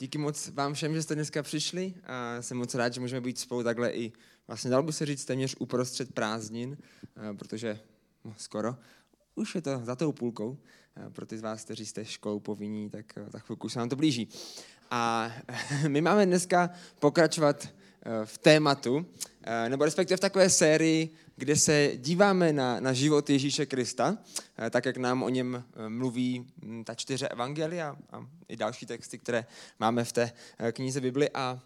Díky moc vám všem, že jste dneska přišli a jsem moc rád, že můžeme být spolu takhle i vlastně dalo by se říct téměř uprostřed prázdnin, protože no, skoro už je to za tou půlkou. Pro ty z vás, kteří jste školou povinní, tak za chvilku se nám to blíží. A my máme dneska pokračovat v tématu, nebo respektive v takové sérii, kde se díváme na, na život Ježíše Krista, eh, tak jak nám o něm eh, mluví hm, ta čtyři evangelia a i další texty, které máme v té eh, knize Bibli. A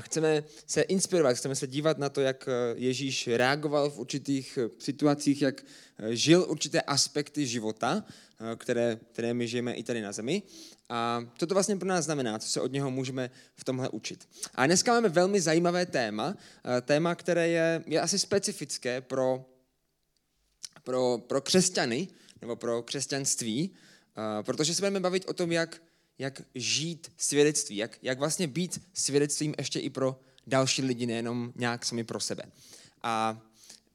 chceme se inspirovat, chceme se dívat na to, jak Ježíš reagoval v určitých situacích, jak žil určité aspekty života, které, které my žijeme i tady na zemi. A co to vlastně pro nás znamená, co se od něho můžeme v tomhle učit. A dneska máme velmi zajímavé téma, eh, téma, které je, je asi specifické pro, pro, pro křesťany, nebo pro křesťanství, eh, protože se budeme bavit o tom, jak, jak žít svědectví, jak, jak vlastně být svědectvím ještě i pro další lidi, nejenom nějak sami pro sebe. A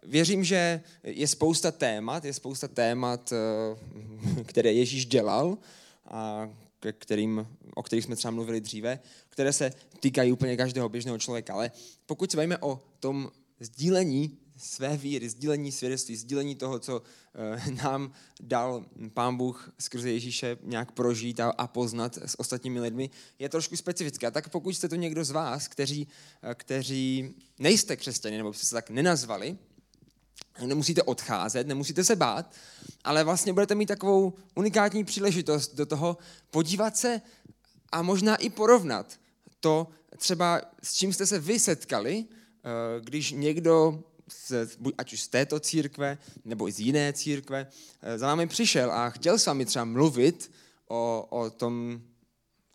věřím, že je spousta témat, je spousta témat, eh, které Ježíš dělal a kterým, o kterých jsme třeba mluvili dříve, které se týkají úplně každého běžného člověka. Ale pokud se bavíme o tom sdílení své víry, sdílení svědectví, sdílení toho, co eh, nám dal Pán Bůh skrze Ježíše nějak prožít a, poznat s ostatními lidmi, je trošku specifické. Tak pokud jste to někdo z vás, kteří, eh, kteří nejste křesťani, nebo jste se tak nenazvali, nemusíte odcházet, nemusíte se bát, ale vlastně budete mít takovou unikátní příležitost do toho podívat se a možná i porovnat to třeba, s čím jste se vy setkali, eh, když někdo, ať už z této církve nebo i z jiné církve, eh, za vámi přišel a chtěl s vámi třeba mluvit o, o tom,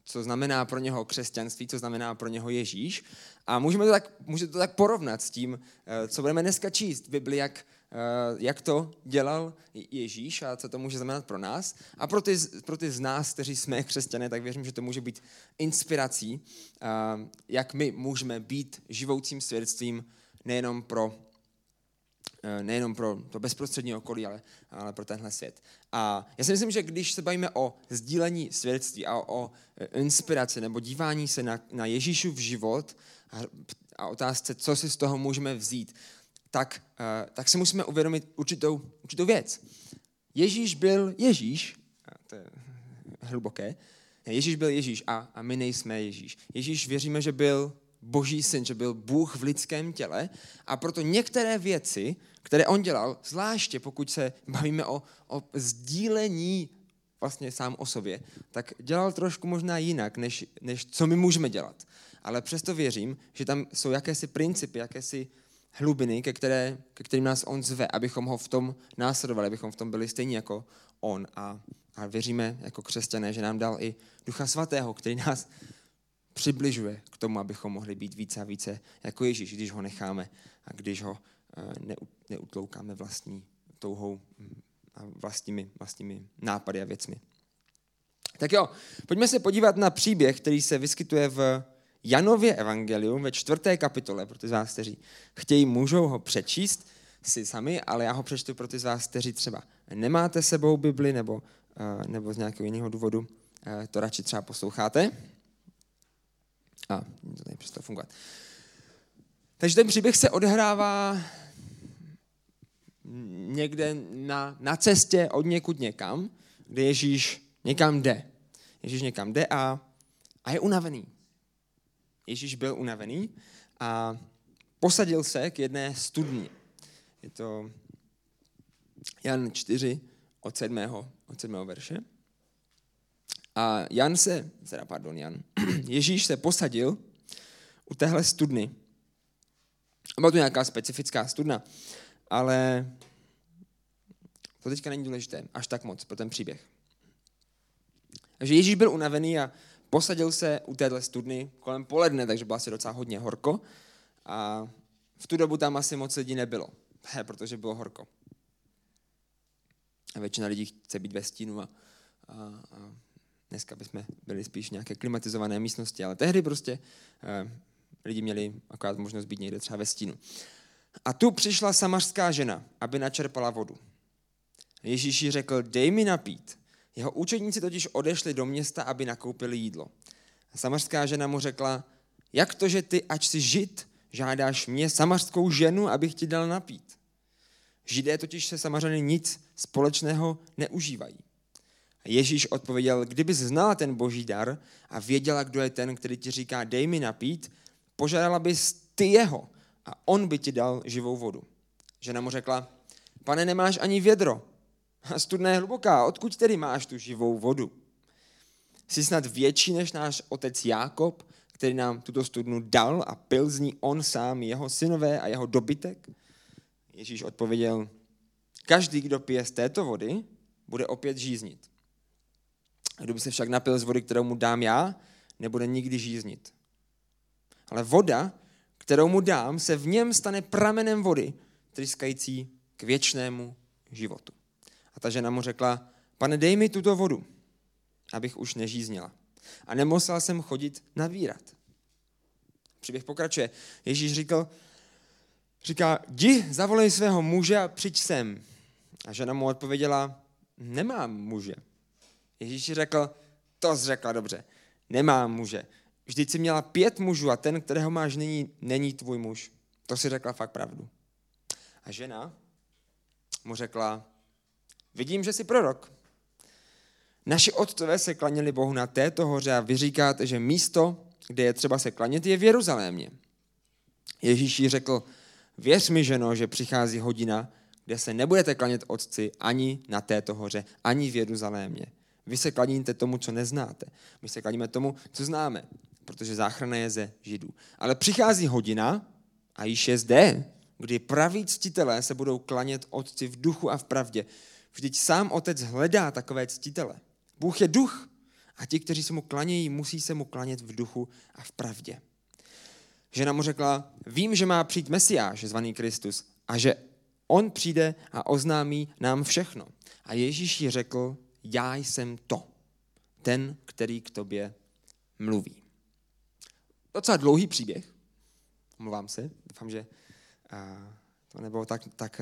co znamená pro něho křesťanství, co znamená pro něho Ježíš. A můžeme to tak, můžete to tak porovnat s tím, eh, co budeme dneska číst v Bibli, jak, eh, jak to dělal Ježíš a co to může znamenat pro nás. A pro ty, pro ty z nás, kteří jsme křesťané, tak věřím, že to může být inspirací, jak my můžeme být živoucím svědectvím nejenom pro nejenom pro to bezprostřední okolí, ale, ale pro tenhle svět. A já si myslím, že když se bavíme o sdílení svědectví a o eh, inspiraci nebo dívání se na, na Ježíšův život a, a otázce, co si z toho můžeme vzít, tak, uh, tak si musíme uvědomit určitou, určitou věc. Ježíš byl Ježíš, to je hluboké, Ježíš byl Ježíš a, a my nejsme Ježíš. Ježíš věříme, že byl boží syn, že byl Bůh v lidském těle a proto některé věci, které on dělal, zvláště pokud se bavíme o, o sdílení vlastně sám o sobě, tak dělal trošku možná jinak, než, než co my můžeme dělat. Ale přesto věřím, že tam jsou jakési principy, jakési hlubiny, ke, které, ke kterým nás on zve, abychom ho v tom následovali, abychom v tom byli stejní jako on. A, a věříme jako křesťané, že nám dal i Ducha Svatého, který nás přibližuje k tomu, abychom mohli být více a více jako Ježíš, když ho necháme a když ho eh, neutloukáme vlastní touhou mm, a vlastními, vlastními nápady a věcmi. Tak jo, pojďme se podívat na příběh, který se vyskytuje v Janově evangelium ve čtvrté kapitole. Pro ty z vás, kteří chtějí, můžou ho přečíst si sami, ale já ho přečtu pro ty z vás, kteří třeba nemáte sebou Bibli nebo, eh, nebo z nějakého jiného důvodu eh, to radši třeba posloucháte. A to přestalo fungovat. Takže ten příběh se odehrává někde na, na cestě od někud někam, kde Ježíš někam jde. Ježíš někam jde a, a je unavený. Ježíš byl unavený a posadil se k jedné studni. Je to Jan 4 od 7. od 7. verše. A Jan se, teda pardon, Jan, Ježíš se posadil u téhle studny. Byla to nějaká specifická studna, ale to teďka není důležité až tak moc pro ten příběh. Takže Ježíš byl unavený a posadil se u téhle studny kolem poledne, takže bylo asi docela hodně horko. A v tu dobu tam asi moc lidí nebylo, protože bylo horko. A většina lidí chce být ve stínu a, a, a Dneska bychom byli spíš nějaké klimatizované místnosti, ale tehdy prostě eh, lidi měli akorát možnost být někde třeba ve stínu. A tu přišla samařská žena, aby načerpala vodu. Ježíš jí řekl, dej mi napít. Jeho učedníci totiž odešli do města, aby nakoupili jídlo. Samařská žena mu řekla, jak to, že ty, ač si žid, žádáš mě, samařskou ženu, abych ti dal napít. Židé totiž se samařany nic společného neužívají. Ježíš odpověděl, kdybys znala ten boží dar a věděla, kdo je ten, který ti říká, dej mi napít, požádala bys ty jeho a on by ti dal živou vodu. Žena mu řekla, pane, nemáš ani vědro. A studna je hluboká, odkud tedy máš tu živou vodu? Jsi snad větší než náš otec Jákob, který nám tuto studnu dal a pil z ní on sám, jeho synové a jeho dobytek? Ježíš odpověděl, každý, kdo pije z této vody, bude opět žíznit. Kdo by se však napil z vody, kterou mu dám já, nebude nikdy žíznit. Ale voda, kterou mu dám, se v něm stane pramenem vody, tryskající k věčnému životu. A ta žena mu řekla, pane, dej mi tuto vodu, abych už nežíznila. A nemusela jsem chodit navírat. Příběh pokračuje. Ježíš říkal, říká, jdi, zavolej svého muže a přijď sem. A žena mu odpověděla, nemám muže. Ježíš řekl, to řekla dobře, nemám muže. Vždyť jsi měla pět mužů a ten, kterého máš nyní, není tvůj muž. To si řekla fakt pravdu. A žena mu řekla, vidím, že jsi prorok. Naši otcové se klaněli Bohu na této hoře a vy říkáte, že místo, kde je třeba se klanět, je v Jeruzalémě. Ježíš jí řekl, věř mi, ženo, že přichází hodina, kde se nebudete klanět otci ani na této hoře, ani v Jeruzalémě. Vy se klaníte tomu, co neznáte. My se klaníme tomu, co známe, protože záchrana je ze Židů. Ale přichází hodina, a již je zde, kdy praví ctitelé se budou klanět otci v duchu a v pravdě. Vždyť sám otec hledá takové ctitele. Bůh je duch a ti, kteří se mu klanějí, musí se mu klanět v duchu a v pravdě. Žena mu řekla, vím, že má přijít Mesiáš, zvaný Kristus, a že on přijde a oznámí nám všechno. A Ježíš jí řekl, já jsem to, ten, který k tobě mluví. Docela dlouhý příběh, omlouvám se, doufám, že to nebylo tak, tak,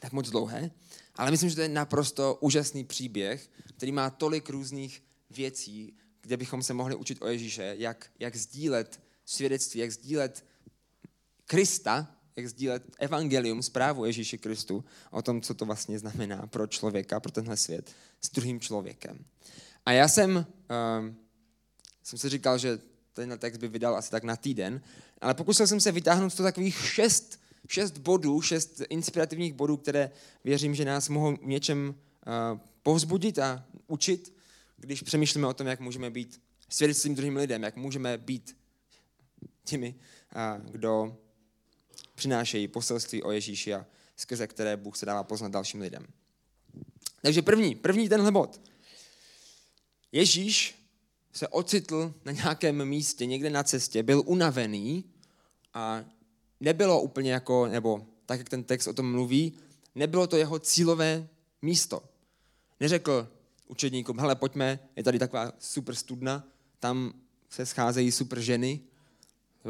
tak moc dlouhé, ale myslím, že to je naprosto úžasný příběh, který má tolik různých věcí, kde bychom se mohli učit o Ježíše, jak, jak sdílet svědectví, jak sdílet Krista, jak sdílet evangelium, zprávu Ježíši Kristu o tom, co to vlastně znamená pro člověka, pro tenhle svět s druhým člověkem. A já jsem, uh, jsem si říkal, že tenhle text by vydal asi tak na týden, ale pokusil jsem se vytáhnout to takových šest, šest bodů, šest inspirativních bodů, které věřím, že nás mohou něčem uh, povzbudit a učit, když přemýšlíme o tom, jak můžeme být svědectvím druhým lidem, jak můžeme být těmi, uh, kdo přinášejí poselství o Ježíši a skrze které Bůh se dává poznat dalším lidem. Takže první, první tenhle bod. Ježíš se ocitl na nějakém místě, někde na cestě, byl unavený a nebylo úplně jako, nebo tak, jak ten text o tom mluví, nebylo to jeho cílové místo. Neřekl učedníkům, hele, pojďme, je tady taková super studna, tam se scházejí super ženy,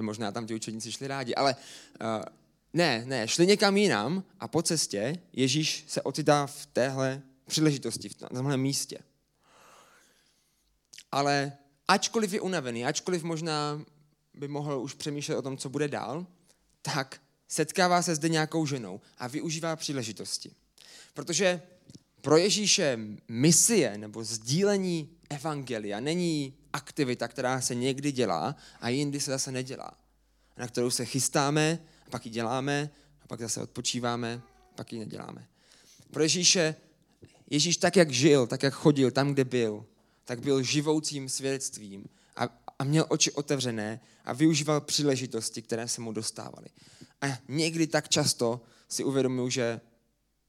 možná tam ti učedníci šli rádi, ale uh, ne, ne, šli někam jinam a po cestě Ježíš se ocitá v téhle příležitosti, v tomhle místě. Ale ačkoliv je unavený, ačkoliv možná by mohl už přemýšlet o tom, co bude dál, tak setkává se zde nějakou ženou a využívá příležitosti. Protože pro Ježíše misie nebo sdílení evangelia není aktivita, která se někdy dělá a jindy se zase nedělá. Na kterou se chystáme, a pak ji děláme, a pak zase odpočíváme, a pak ji neděláme. Pro Ježíše, Ježíš tak, jak žil, tak, jak chodil tam, kde byl, tak byl živoucím svědectvím a, a měl oči otevřené a využíval příležitosti, které se mu dostávaly. A někdy tak často si uvědomuji, že,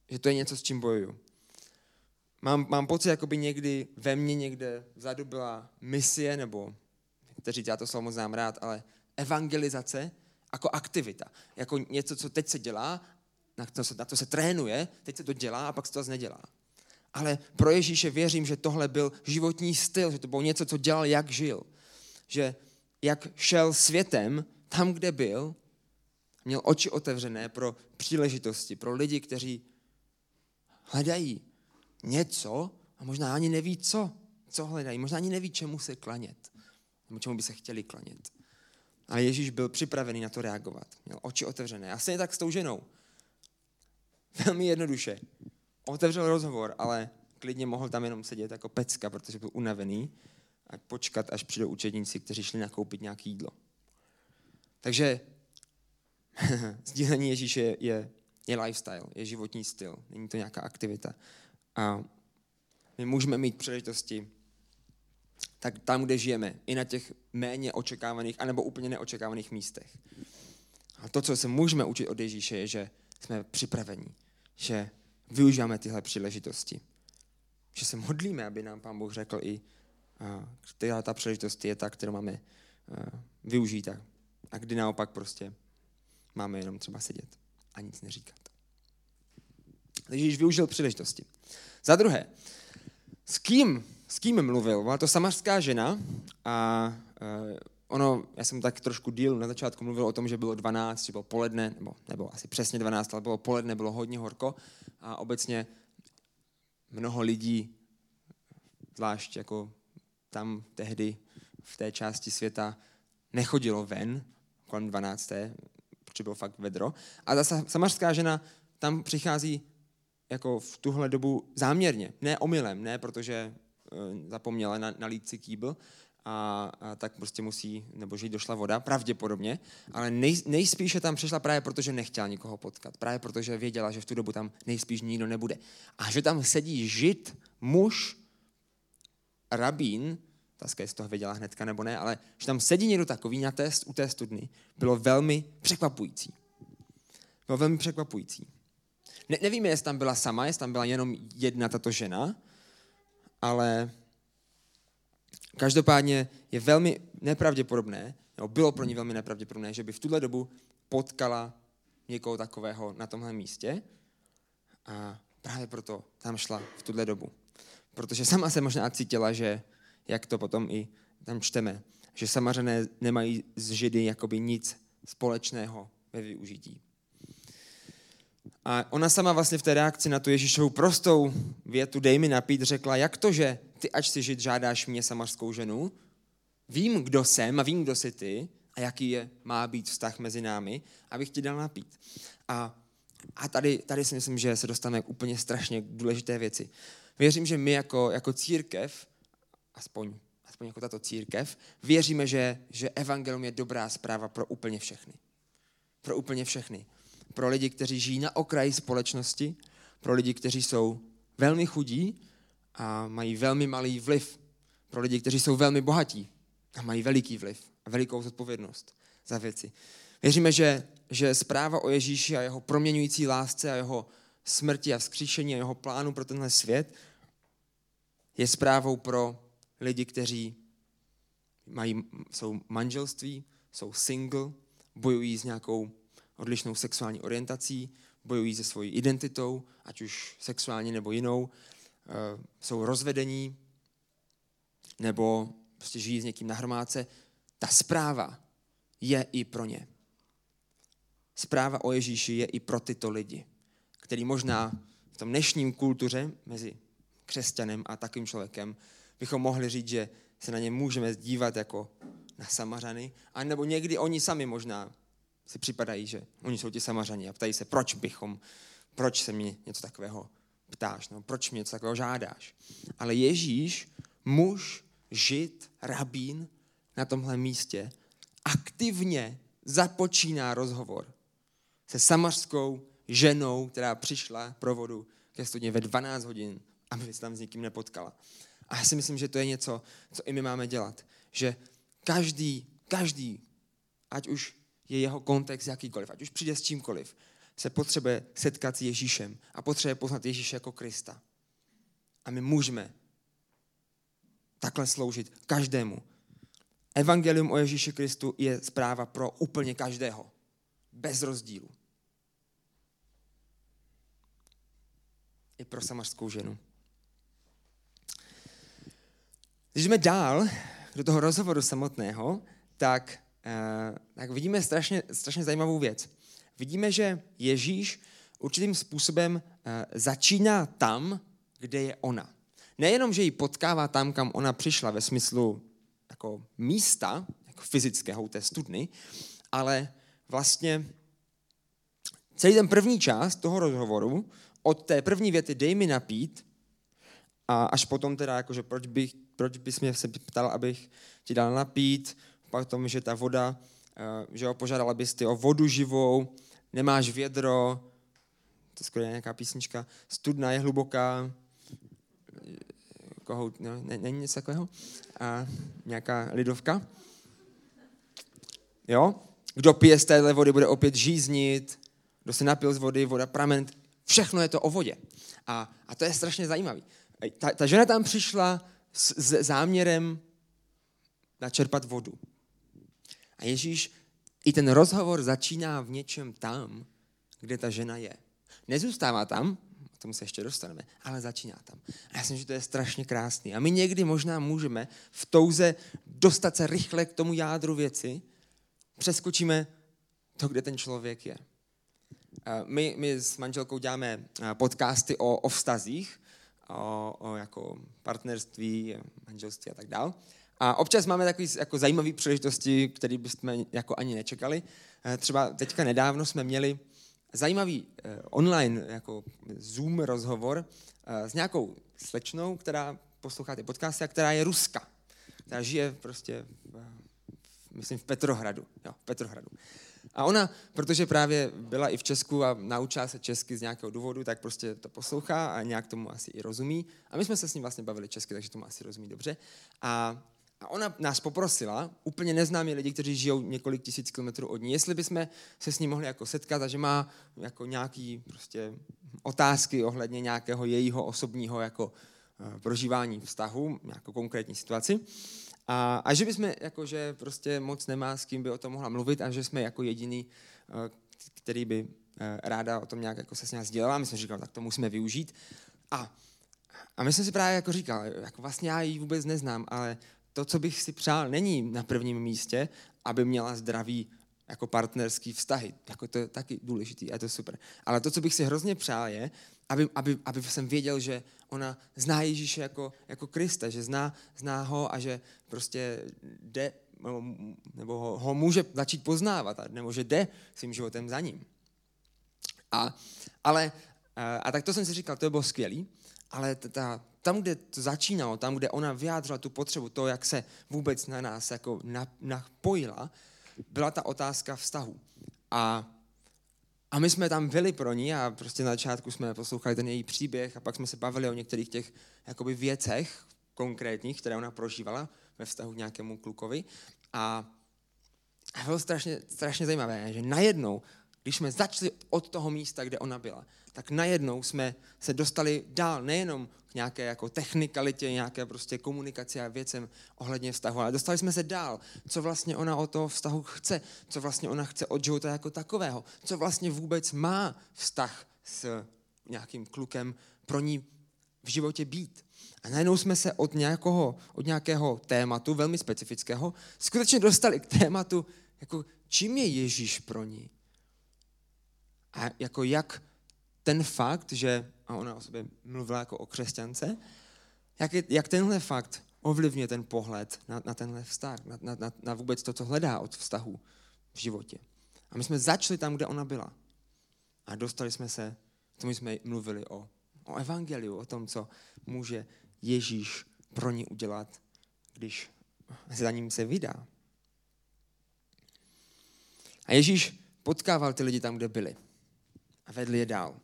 že to je něco, s čím bojuju. Mám, mám pocit, jako by někdy ve mně někde vzadu byla misie, nebo, kteří já to slovo znám rád, ale evangelizace jako aktivita. Jako něco, co teď se dělá, na to se, na to se trénuje, teď se to dělá a pak se to zase nedělá. Ale pro Ježíše věřím, že tohle byl životní styl, že to bylo něco, co dělal, jak žil. Že jak šel světem, tam, kde byl, měl oči otevřené pro příležitosti, pro lidi, kteří hledají něco a možná ani neví co, co hledají, možná ani neví, čemu se klanět. nebo čemu by se chtěli klanět. Ale Ježíš byl připravený na to reagovat. Měl oči otevřené. A stejně tak s tou ženou. Velmi jednoduše. Otevřel rozhovor, ale klidně mohl tam jenom sedět jako pecka, protože byl unavený a počkat, až přijdou učedníci, kteří šli nakoupit nějaké jídlo. Takže sdílení Ježíše je, je, je lifestyle, je životní styl, není to nějaká aktivita. A my můžeme mít příležitosti tak tam, kde žijeme, i na těch méně očekávaných, anebo úplně neočekávaných místech. A to, co se můžeme učit od Ježíše, je, že jsme připraveni, že využíváme tyhle příležitosti. Že se modlíme, aby nám Pán Bůh řekl i, která ta příležitost je ta, kterou máme využít a, a kdy naopak prostě máme jenom třeba sedět a nic neříkat. Takže Ježíš využil příležitosti. Za druhé, s kým, s kým mluvil? Byla to samařská žena a uh, ono, já jsem tak trošku díl na začátku mluvil o tom, že bylo 12, že bylo poledne, nebo, nebo asi přesně 12, ale bylo poledne, bylo hodně horko a obecně mnoho lidí, zvlášť jako tam tehdy v té části světa, nechodilo ven kolem 12. protože bylo fakt vedro. A ta samařská žena tam přichází jako v tuhle dobu záměrně, ne omylem, ne protože uh, zapomněla na, nalít si kýbl, a, a tak prostě musí, nebo že jí došla voda, pravděpodobně, ale nej, nejspíše tam přišla právě proto, že nechtěla nikoho potkat, právě protože věděla, že v tu dobu tam nejspíš nikdo nebude. A že tam sedí žid, muž, rabín, ta z toho věděla hnedka nebo ne, ale že tam sedí někdo takový na test u té studny, bylo velmi překvapující. Bylo velmi překvapující. Ne, nevíme, jestli tam byla sama, jestli tam byla jenom jedna tato žena, ale každopádně je velmi nepravděpodobné, nebo bylo pro ní velmi nepravděpodobné, že by v tuhle dobu potkala někoho takového na tomhle místě a právě proto tam šla v tuhle dobu. Protože sama se možná cítila, že, jak to potom i tam čteme, že samařené nemají z Židy jakoby nic společného ve využití. A ona sama vlastně v té reakci na tu Ježíšovu prostou větu dej mi napít řekla, jak to, že ty ač si žid žádáš mě samařskou ženu, vím, kdo jsem a vím, kdo jsi ty a jaký je, má být vztah mezi námi, abych ti dal napít. A, a tady, tady si myslím, že se dostaneme k úplně strašně důležité věci. Věřím, že my jako, jako církev, aspoň, aspoň jako tato církev, věříme, že, že evangelium je dobrá zpráva pro úplně všechny. Pro úplně všechny pro lidi, kteří žijí na okraji společnosti, pro lidi, kteří jsou velmi chudí a mají velmi malý vliv, pro lidi, kteří jsou velmi bohatí a mají veliký vliv a velikou zodpovědnost za věci. Věříme, že, že zpráva o Ježíši a jeho proměňující lásce a jeho smrti a vzkříšení a jeho plánu pro tenhle svět je zprávou pro lidi, kteří mají, jsou manželství, jsou single, bojují s nějakou odlišnou sexuální orientací, bojují se svojí identitou, ať už sexuálně nebo jinou, eh, jsou rozvedení nebo prostě žijí s někým na hromádce. Ta zpráva je i pro ně. Zpráva o Ježíši je i pro tyto lidi, který možná v tom dnešním kultuře mezi křesťanem a takovým člověkem bychom mohli říct, že se na ně můžeme dívat jako na samařany, anebo někdy oni sami možná si připadají, že oni jsou ti samařani a ptají se, proč bychom, proč se mě něco takového ptáš, no, proč mě něco takového žádáš. Ale Ježíš, muž, žid, rabín na tomhle místě aktivně započíná rozhovor se samařskou ženou, která přišla pro vodu ke studně ve 12 hodin, aby se tam s nikým nepotkala. A já si myslím, že to je něco, co i my máme dělat. Že každý, každý, ať už je jeho kontext jakýkoliv, ať už přijde s čímkoliv, se potřebuje setkat s Ježíšem a potřebuje poznat Ježíše jako Krista. A my můžeme takhle sloužit každému. Evangelium o Ježíši Kristu je zpráva pro úplně každého. Bez rozdílu. I pro samařskou ženu. Když jdeme dál do toho rozhovoru samotného, tak tak vidíme strašně, strašně zajímavou věc. Vidíme, že Ježíš určitým způsobem eh, začíná tam, kde je ona. Nejenom, že ji potkává tam, kam ona přišla, ve smyslu jako místa, jako fyzického té studny, ale vlastně celý ten první část toho rozhovoru, od té první věty dej mi napít, a až potom teda, jakože proč, bych, proč bys mě se ptal, abych ti dal napít, pak tomu, že ta voda, eh, že ho požádal, abys ty o vodu živou, nemáš vědro, to je skoro nějaká písnička, studna je hluboká, kohout, no, ne, není něco takového, a nějaká lidovka. Jo? Kdo pije z téhle vody, bude opět žíznit, kdo se napil z vody, voda pramen, všechno je to o vodě. A, a to je strašně zajímavé. Ta, ta žena tam přišla s, s záměrem načerpat vodu. A Ježíš, i ten rozhovor začíná v něčem tam, kde ta žena je. Nezůstává tam, k tomu se ještě dostaneme, ale začíná tam. A já myslím, že to je strašně krásný. A my někdy možná můžeme v touze dostat se rychle k tomu jádru věci, přeskočíme to, kde ten člověk je. My, my s manželkou děláme podcasty o, o vztazích, o, o jako partnerství, manželství a tak dále. A občas máme takové jako zajímavé příležitosti, které bychom jako ani nečekali. Třeba teďka nedávno jsme měli zajímavý eh, online jako Zoom rozhovor eh, s nějakou slečnou, která poslouchá ty podcasty a která je ruska. Která žije prostě, v, myslím, v Petrohradu. Jo, v Petrohradu. A ona, protože právě byla i v Česku a naučila se česky z nějakého důvodu, tak prostě to poslouchá a nějak tomu asi i rozumí. A my jsme se s ním vlastně bavili česky, takže tomu asi rozumí dobře. A a ona nás poprosila, úplně neznámí lidi, kteří žijou několik tisíc kilometrů od ní, jestli bychom se s ní mohli jako setkat a že má jako nějaký prostě otázky ohledně nějakého jejího osobního jako uh, prožívání vztahu, nějakou konkrétní situaci. A, a že bychom jako, že prostě moc nemá s kým by o tom mohla mluvit a že jsme jako jediný, uh, který by uh, ráda o tom nějak jako se s ní sdělala. My jsme říkali, tak to musíme využít. A a my jsem si právě jako říkal, jako vlastně já ji vůbec neznám, ale to, co bych si přál, není na prvním místě, aby měla zdravý jako partnerský vztahy. Jako to je taky důležitý a je to super. Ale to, co bych si hrozně přál, je, aby, aby, aby jsem věděl, že ona zná Ježíše jako, jako Krista, že zná, zná ho a že prostě jde, nebo ho, ho může začít poznávat, nebo že jde svým životem za ním. A, ale, a tak to jsem si říkal, to bylo skvělý, ale ta, tam, kde to začínalo, tam, kde ona vyjádřila tu potřebu, to, jak se vůbec na nás jako napojila, byla ta otázka vztahu. A, a my jsme tam byli pro ní a prostě na začátku jsme poslouchali ten její příběh a pak jsme se bavili o některých těch jakoby věcech konkrétních, které ona prožívala ve vztahu k nějakému klukovi. A, a bylo strašně, strašně zajímavé, že najednou, když jsme začali od toho místa, kde ona byla, tak najednou jsme se dostali dál, nejenom k nějaké jako technikalitě, nějaké prostě komunikaci a věcem ohledně vztahu, ale dostali jsme se dál, co vlastně ona od toho vztahu chce, co vlastně ona chce od života jako takového, co vlastně vůbec má vztah s nějakým klukem pro ní v životě být. A najednou jsme se od nějakého, od nějakého tématu, velmi specifického, skutečně dostali k tématu, jako čím je Ježíš pro ní. A jako jak ten fakt, že, a ona o sobě mluvila jako o křesťance, jak, je, jak tenhle fakt ovlivňuje ten pohled na, na tenhle vztah, na, na, na, na vůbec to, co hledá od vztahu v životě. A my jsme začali tam, kde ona byla. A dostali jsme se, k tomu jsme mluvili o, o evangeliu, o tom, co může Ježíš pro ní udělat, když za ním se vydá. A Ježíš potkával ty lidi tam, kde byli. A vedl je dál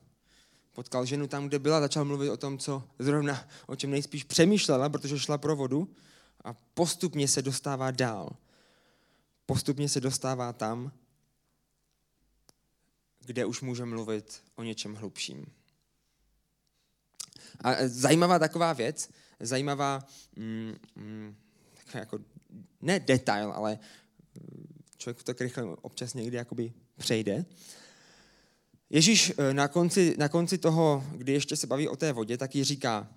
potkal ženu tam, kde byla, začal mluvit o tom, co zrovna, o čem nejspíš přemýšlela, protože šla pro vodu a postupně se dostává dál. Postupně se dostává tam, kde už může mluvit o něčem hlubším. A zajímavá taková věc, zajímavá, mm, mm, jako, ne detail, ale člověk tak rychle občas někdy jakoby přejde, Ježíš eh, na konci, na konci toho, kdy ještě se baví o té vodě, tak ji říká,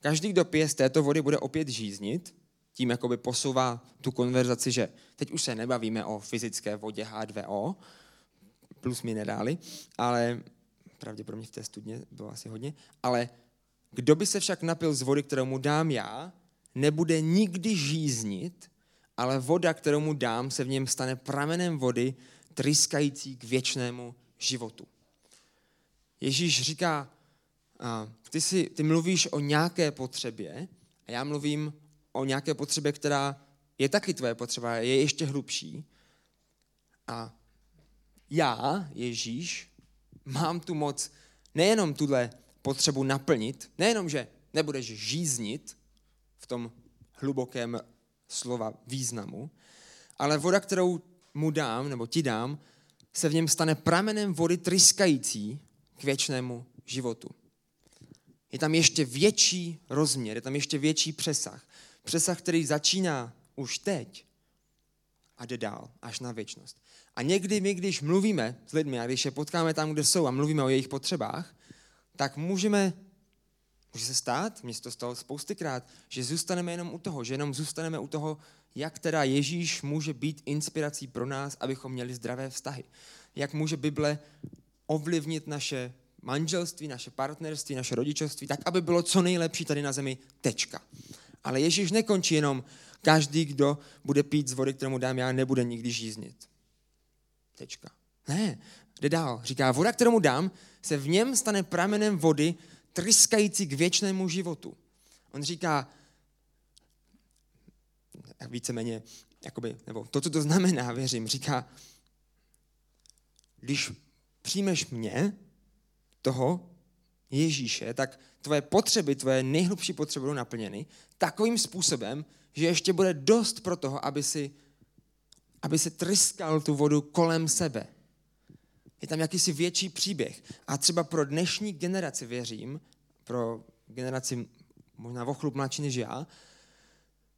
každý, kdo pije z této vody, bude opět žíznit, tím jakoby posouvá tu konverzaci, že teď už se nebavíme o fyzické vodě H2O, plus minerály, ale pravděpodobně v té studně bylo asi hodně, ale kdo by se však napil z vody, kterou mu dám já, nebude nikdy žíznit, ale voda, kterou mu dám, se v něm stane pramenem vody, tryskající k věčnému životu. Ježíš říká, ty, si, ty mluvíš o nějaké potřebě a já mluvím o nějaké potřebě, která je taky tvoje potřeba, je ještě hlubší. A já, Ježíš, mám tu moc nejenom tuhle potřebu naplnit, nejenom, že nebudeš žíznit v tom hlubokém slova významu, ale voda, kterou mu dám, nebo ti dám, se v něm stane pramenem vody tryskající k věčnému životu. Je tam ještě větší rozměr, je tam ještě větší přesah. Přesah, který začíná už teď a jde dál, až na věčnost. A někdy my, když mluvíme s lidmi a když je potkáme tam, kde jsou a mluvíme o jejich potřebách, tak můžeme, může se stát, mně se to stalo spoustykrát, že zůstaneme jenom u toho, že jenom zůstaneme u toho, jak teda Ježíš může být inspirací pro nás, abychom měli zdravé vztahy. Jak může Bible ovlivnit naše manželství, naše partnerství, naše rodičovství, tak aby bylo co nejlepší tady na zemi. Tečka. Ale Ježíš nekončí jenom každý, kdo bude pít z vody, kterou dám já, nebude nikdy žíznit. Tečka. Ne, jde dál. Říká, voda, kterou mu dám, se v něm stane pramenem vody, tryskající k věčnému životu. On říká, víceméně, jakoby, nebo to, co to znamená, věřím, říká, když přijmeš mě, toho Ježíše, tak tvoje potřeby, tvoje nejhlubší potřeby budou naplněny takovým způsobem, že ještě bude dost pro toho, aby si, aby si tryskal tu vodu kolem sebe. Je tam jakýsi větší příběh. A třeba pro dnešní generaci věřím, pro generaci možná o chlup mladší než já,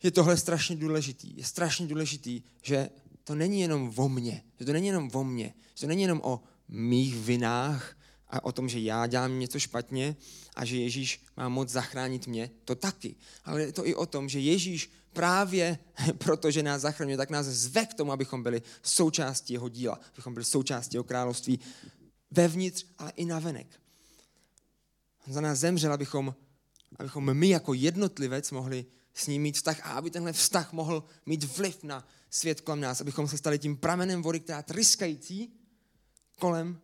je tohle strašně důležitý. Je strašně důležitý, že to není jenom o mně, že to není jenom o mně, že to není jenom o mých vinách, a o tom, že já dělám něco špatně a že Ježíš má moc zachránit mě, to taky. Ale je to i o tom, že Ježíš právě protože nás zachraňuje, tak nás zve k tomu, abychom byli součástí jeho díla, abychom byli součástí jeho království vevnitř, ale i navenek. On za nás zemřel, abychom, abychom my jako jednotlivec mohli s ním mít vztah a aby tenhle vztah mohl mít vliv na svět kolem nás, abychom se stali tím pramenem vody, která tryskající kolem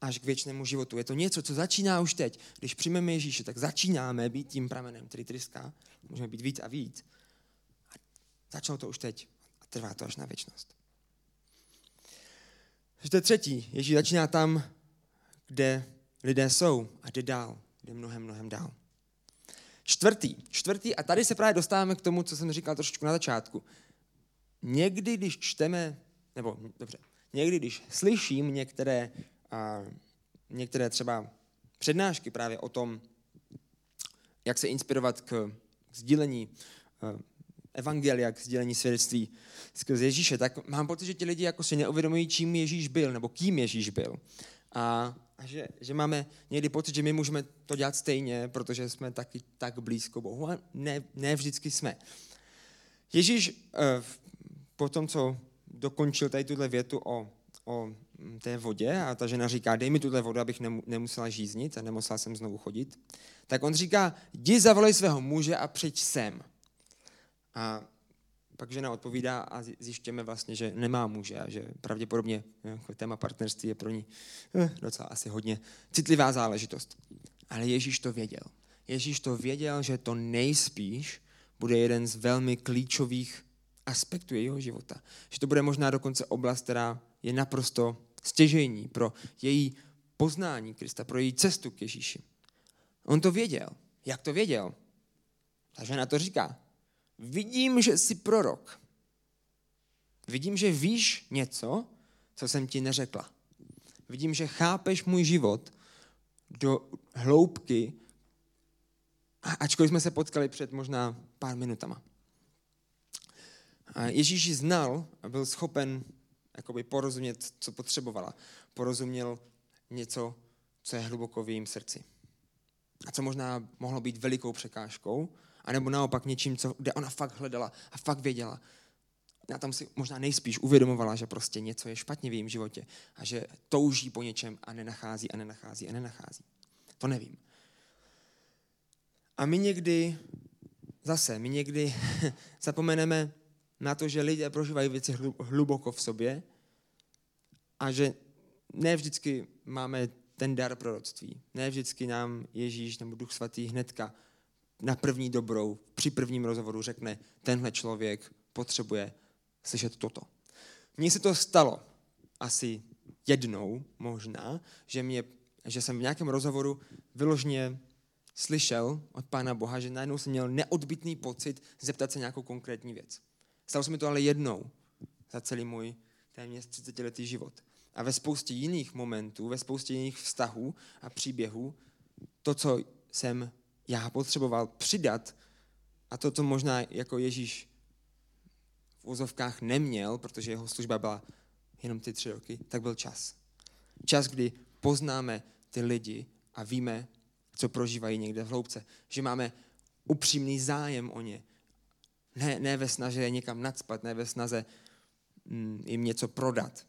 až k věčnému životu. Je to něco, co začíná už teď. Když přijmeme Ježíše, tak začínáme být tím pramenem, který tryská. Můžeme být víc a víc. A začalo to už teď a trvá to až na věčnost. Takže to je třetí. Ježíš začíná tam, kde lidé jsou a jde dál. Jde mnohem, mnohem dál. Čtvrtý. Čtvrtý, a tady se právě dostáváme k tomu, co jsem říkal trošičku na začátku. Někdy, když čteme, nebo dobře, někdy, když slyším některé a některé třeba přednášky právě o tom, jak se inspirovat k sdílení eh, evangelia, k sdílení svědectví skrze Ježíše, tak mám pocit, že ti lidi jako si neuvědomují, čím Ježíš byl, nebo kým Ježíš byl. A, že, že máme někdy pocit, že my můžeme to dělat stejně, protože jsme taky tak blízko Bohu a ne, ne vždycky jsme. Ježíš eh, po tom, co dokončil tady tuhle větu o, o té vodě a ta žena říká, dej mi tuhle vodu, abych nemusela žíznit a nemusela jsem znovu chodit, tak on říká, jdi zavolej svého muže a přijď sem. A pak žena odpovídá a zjištěme vlastně, že nemá muže a že pravděpodobně jako téma partnerství je pro ní eh, docela asi hodně citlivá záležitost. Ale Ježíš to věděl. Ježíš to věděl, že to nejspíš bude jeden z velmi klíčových aspektů jeho života. Že to bude možná dokonce oblast, která je naprosto stěžení pro její poznání Krista, pro její cestu k Ježíši. On to věděl. Jak to věděl? Ta žena to říká. Vidím, že jsi prorok. Vidím, že víš něco, co jsem ti neřekla. Vidím, že chápeš můj život do hloubky, ačkoliv jsme se potkali před možná pár minutama. Ježíš znal a byl schopen jakoby porozumět, co potřebovala. Porozuměl něco, co je hluboko v jejím srdci. A co možná mohlo být velikou překážkou, anebo naopak něčím, co, kde ona fakt hledala a fakt věděla. A tam si možná nejspíš uvědomovala, že prostě něco je špatně v jejím životě a že touží po něčem a nenachází a nenachází a nenachází. To nevím. A my někdy zase, my někdy zapomeneme na to, že lidé prožívají věci hluboko v sobě a že ne vždycky máme ten dar proroctví. Ne vždycky nám Ježíš nebo Duch Svatý hnedka na první dobrou, při prvním rozhovoru řekne, tenhle člověk potřebuje slyšet toto. Mně se to stalo asi jednou možná, že, mě, že jsem v nějakém rozhovoru vyložně slyšel od Pána Boha, že najednou jsem měl neodbitný pocit zeptat se nějakou konkrétní věc. Stalo se mi to ale jednou za celý můj téměř 30 letý život. A ve spoustě jiných momentů, ve spoustě jiných vztahů a příběhů, to, co jsem já potřeboval přidat a to, co možná jako Ježíš v úzovkách neměl, protože jeho služba byla jenom ty tři roky, tak byl čas. Čas, kdy poznáme ty lidi a víme, co prožívají někde v hloubce. Že máme upřímný zájem o ně. Ne, ne ve snaze je někam nadspat, ne ve snaze mm, jim něco prodat,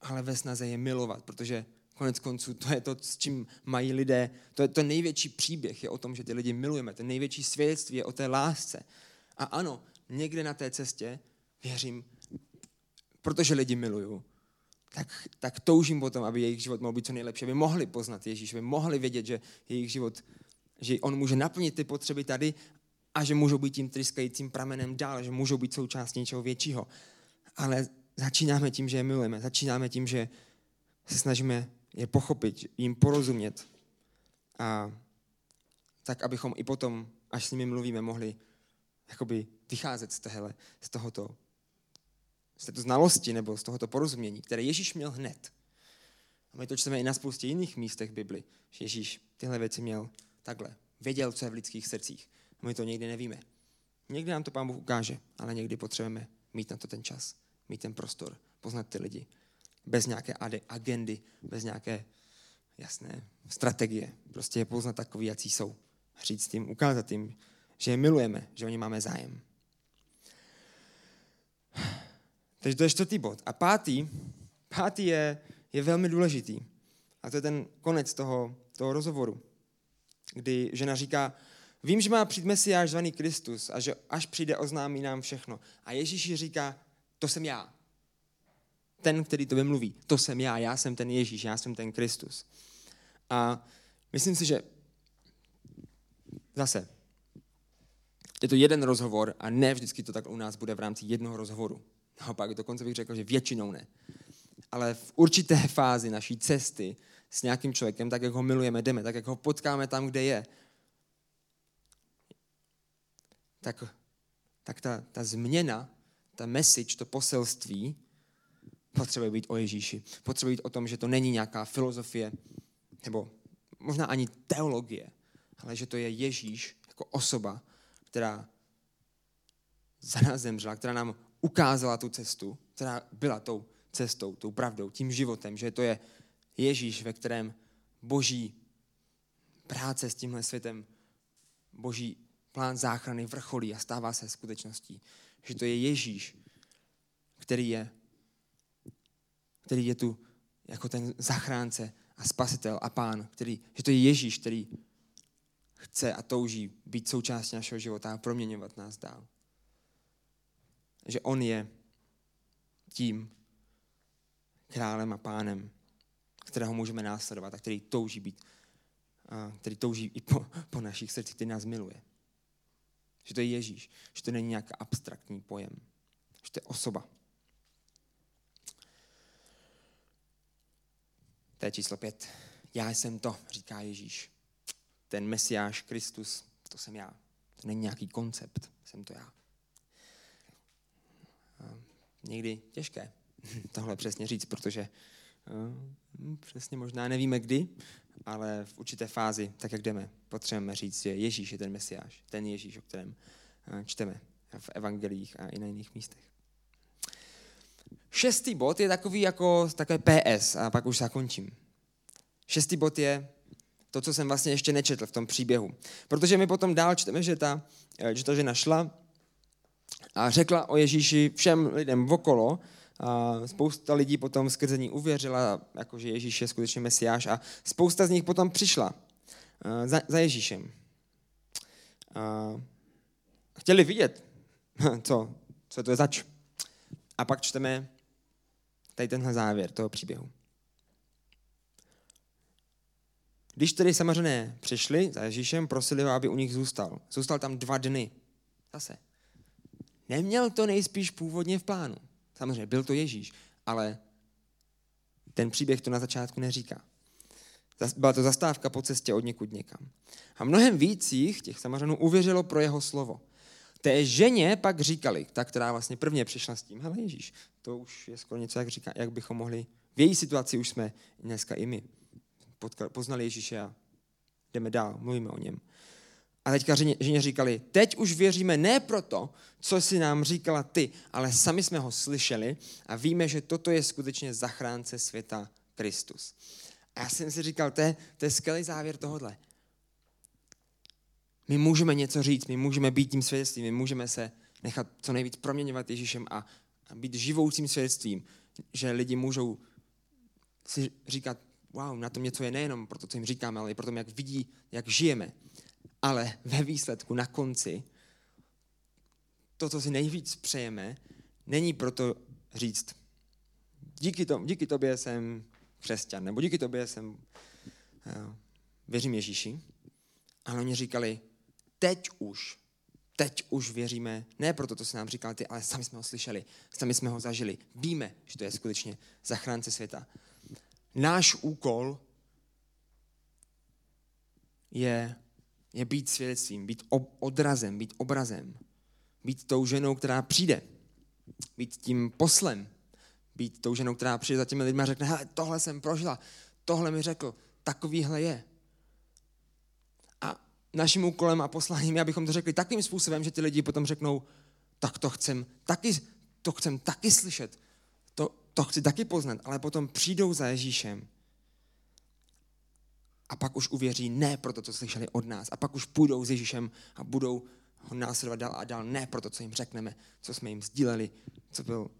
ale ve snaze je milovat, protože konec konců to je to, s čím mají lidé, to je to největší příběh, je o tom, že ty lidi milujeme, ten největší svědectví je o té lásce. A ano, někde na té cestě, věřím, protože lidi miluju, tak, tak toužím potom, aby jejich život mohl být co nejlepší, aby mohli poznat Ježíš, aby mohli vědět, že jejich život, že on může naplnit ty potřeby tady a že můžou být tím tryskajícím pramenem dál, že můžou být součástí něčeho většího. Ale začínáme tím, že je milujeme, začínáme tím, že se snažíme je pochopit, jim porozumět. A tak, abychom i potom, až s nimi mluvíme, mohli jakoby vycházet z, téhle, z tohoto z této znalosti nebo z tohoto porozumění, které Ježíš měl hned. A my to čteme i na spoustě jiných místech Bibli, že Ježíš tyhle věci měl takhle. Věděl, co je v lidských srdcích. A my to někdy nevíme. Někdy nám to Pán Bůh ukáže, ale někdy potřebujeme mít na to ten čas, mít ten prostor, poznat ty lidi. Bez nějaké agendy, bez nějaké jasné strategie. Prostě je poznat takový, jaký jsou. Říct jim, ukázat jim, že je milujeme, že o ně máme zájem. Takže to je čtvrtý bod. A pátý, pátý je, je velmi důležitý. A to je ten konec toho, toho rozhovoru, kdy žena říká, vím, že má přijít Mesiáš zvaný Kristus a že až přijde, oznámí nám všechno. A Ježíš říká, to jsem já. Ten, který to vymluví, to jsem já, já jsem ten Ježíš, já jsem ten Kristus. A myslím si, že zase, je to jeden rozhovor a ne vždycky to tak u nás bude v rámci jednoho rozhovoru. Naopak, dokonce bych řekl, že většinou ne. Ale v určité fázi naší cesty s nějakým člověkem, tak jak ho milujeme, jdeme, tak jak ho potkáme tam, kde je, tak, tak ta, ta změna, ta message, to poselství potřebuje být o Ježíši. Potřebuje být o tom, že to není nějaká filozofie, nebo možná ani teologie, ale že to je Ježíš jako osoba, která za nás zemřela, která nám ukázala tu cestu, která byla tou cestou, tou pravdou, tím životem, že to je Ježíš, ve kterém boží práce s tímhle světem, boží plán záchrany vrcholí a stává se skutečností. Že to je Ježíš, který je, který je tu jako ten zachránce a spasitel a pán, který, že to je Ježíš, který chce a touží být součástí našeho života a proměňovat nás dál že on je tím králem a pánem, kterého můžeme následovat a který touží být, a který touží i po, po našich srdcích, který nás miluje. Že to je Ježíš, že to není nějaký abstraktní pojem, že to je osoba. To je číslo pět. Já jsem to, říká Ježíš. Ten Mesiáš, Kristus, to jsem já. To není nějaký koncept, jsem to já někdy těžké tohle přesně říct, protože uh, přesně možná nevíme kdy, ale v určité fázi, tak jak jdeme, potřebujeme říct, že Ježíš je ten Mesiáš, ten Ježíš, o kterém čteme v evangelích a i na jiných místech. Šestý bod je takový jako takové PS a pak už zakončím. Šestý bod je to, co jsem vlastně ještě nečetl v tom příběhu. Protože my potom dál čteme, že ta, že ta žena šla a řekla o Ježíši všem lidem okolo. A spousta lidí potom skrze ní uvěřila, jakože Ježíš je skutečně mesiáš a spousta z nich potom přišla za, za Ježíšem. A chtěli vidět, co, co to je zač. A pak čteme tady tenhle závěr toho příběhu. Když tedy samařené přišli za Ježíšem, prosili ho, aby u nich zůstal. Zůstal tam dva dny. Zase. Neměl to nejspíš původně v plánu. Samozřejmě, byl to Ježíš, ale ten příběh to na začátku neříká. Byla to zastávka po cestě od někud někam. A mnohem víc jich, těch samařanů, uvěřilo pro jeho slovo. Té ženě pak říkali, ta, která vlastně prvně přišla s tím, hele Ježíš, to už je skoro něco, jak, říká, jak bychom mohli, v její situaci už jsme dneska i my poznali Ježíše a jdeme dál, mluvíme o něm. A teďka ženě, ženě říkali, teď už věříme ne proto, co si nám říkala ty, ale sami jsme ho slyšeli a víme, že toto je skutečně zachránce světa Kristus. A já jsem si říkal, to je, to je skvělý závěr tohohle. My můžeme něco říct, my můžeme být tím svědectvím, my můžeme se nechat co nejvíc proměňovat Ježíšem a, a být živoucím svědectvím, že lidi můžou si říkat, wow, na tom něco je nejenom pro to, co jim říkáme, ale i pro to, jak vidí, jak žijeme. Ale ve výsledku, na konci, to, co si nejvíc přejeme, není proto říct, díky, to, díky tobě jsem křesťan, nebo díky tobě jsem, uh, věřím Ježíši. Ale oni říkali, teď už, teď už věříme, ne proto, co se nám říkal ty, ale sami jsme ho slyšeli, sami jsme ho zažili. Víme, že to je skutečně zachránce světa. Náš úkol je, je být svědectvím, být odrazem, být obrazem, být tou ženou, která přijde, být tím poslem, být tou ženou, která přijde za těmi lidmi a řekne, hele, tohle jsem prožila, tohle mi řekl, takovýhle je. Naším úkolem a posláním je, abychom to řekli takým způsobem, že ty lidi potom řeknou, tak to chcem taky, to chcem taky slyšet, to, to chci taky poznat, ale potom přijdou za Ježíšem a pak už uvěří ne pro to, co slyšeli od nás. A pak už půjdou s Ježíšem a budou ho následovat dál a dál, ne pro to, co jim řekneme, co jsme jim sdíleli, co byl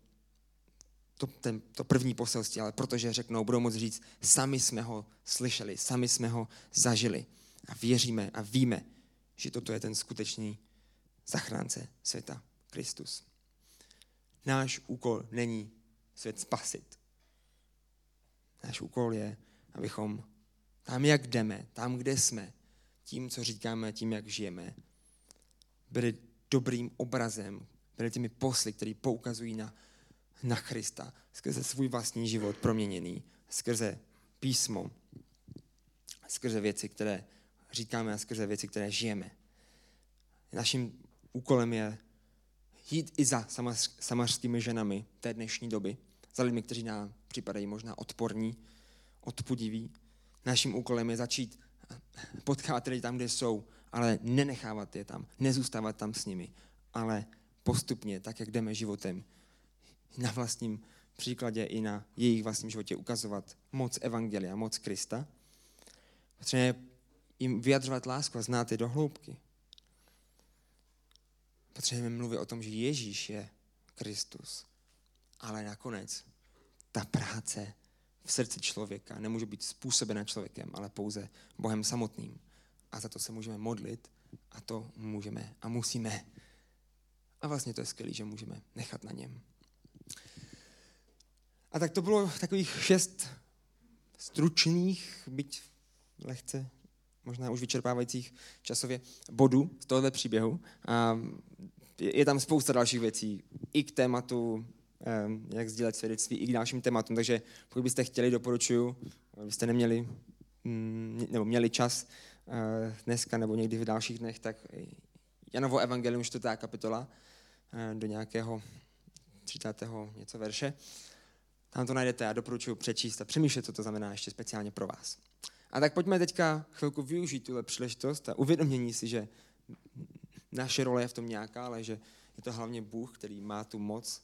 to, ten, to první poselství, ale protože řeknou, budou moct říct, sami jsme ho slyšeli, sami jsme ho zažili a věříme a víme, že toto je ten skutečný zachránce světa, Kristus. Náš úkol není svět spasit. Náš úkol je, abychom tam, jak jdeme, tam, kde jsme, tím, co říkáme, tím, jak žijeme, byli dobrým obrazem, byli těmi posly, které poukazují na, na Krista skrze svůj vlastní život proměněný, skrze písmo, skrze věci, které říkáme skrze věci, které žijeme. Naším úkolem je jít i za samařskými ženami té dnešní doby, za lidmi, kteří nám připadají možná odporní, odpudiví. Naším úkolem je začít potkávat lidi tam, kde jsou, ale nenechávat je tam, nezůstávat tam s nimi, ale postupně, tak jak jdeme životem, na vlastním příkladě i na jejich vlastním životě ukazovat moc Evangelia, moc Krista. Potřebujeme jim vyjadřovat lásku a znát je do hloubky. Potřebujeme mluvit o tom, že Ježíš je Kristus. Ale nakonec ta práce v srdci člověka nemůže být způsobena člověkem, ale pouze Bohem samotným. A za to se můžeme modlit a to můžeme a musíme. A vlastně to je skvělé, že můžeme nechat na něm. A tak to bylo takových šest stručných, byť lehce možná už vyčerpávajících časově bodů z tohoto příběhu. A je tam spousta dalších věcí i k tématu, jak sdílet svědectví, i k dalším tématům. Takže pokud byste chtěli, doporučuji, byste neměli mm, nebo měli čas eh, dneska nebo někdy v dalších dnech, tak Janovo evangelium, čtvrtá kapitola, eh, do nějakého 30. něco verše. Tam to najdete a doporučuji přečíst a přemýšlet, co to znamená ještě speciálně pro vás. A tak pojďme teďka chvilku využít tuhle příležitost a uvědomění si, že naše role je v tom nějaká, ale že je to hlavně Bůh, který má tu moc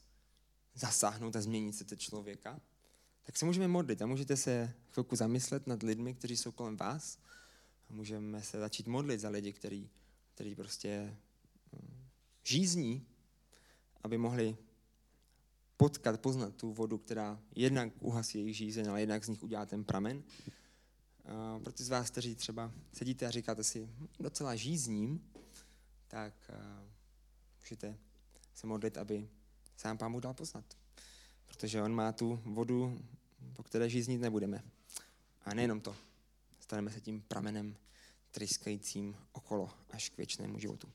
zasáhnout a změnit se te člověka, tak se můžeme modlit a můžete se chvilku zamyslet nad lidmi, kteří jsou kolem vás. A můžeme se začít modlit za lidi, kteří, kteří prostě hm, žízní, aby mohli potkat, poznat tu vodu, která jednak uhasí jejich žízeň, ale jednak z nich udělá ten pramen. Uh, pro ty z vás, kteří třeba sedíte a říkáte si, docela žízním, tak uh, můžete se modlit, aby sám Pán Bůh dal poznat. Protože on má tu vodu, po které žíznit nebudeme. A nejenom to, staneme se tím pramenem tryskajícím okolo až k věčnému životu.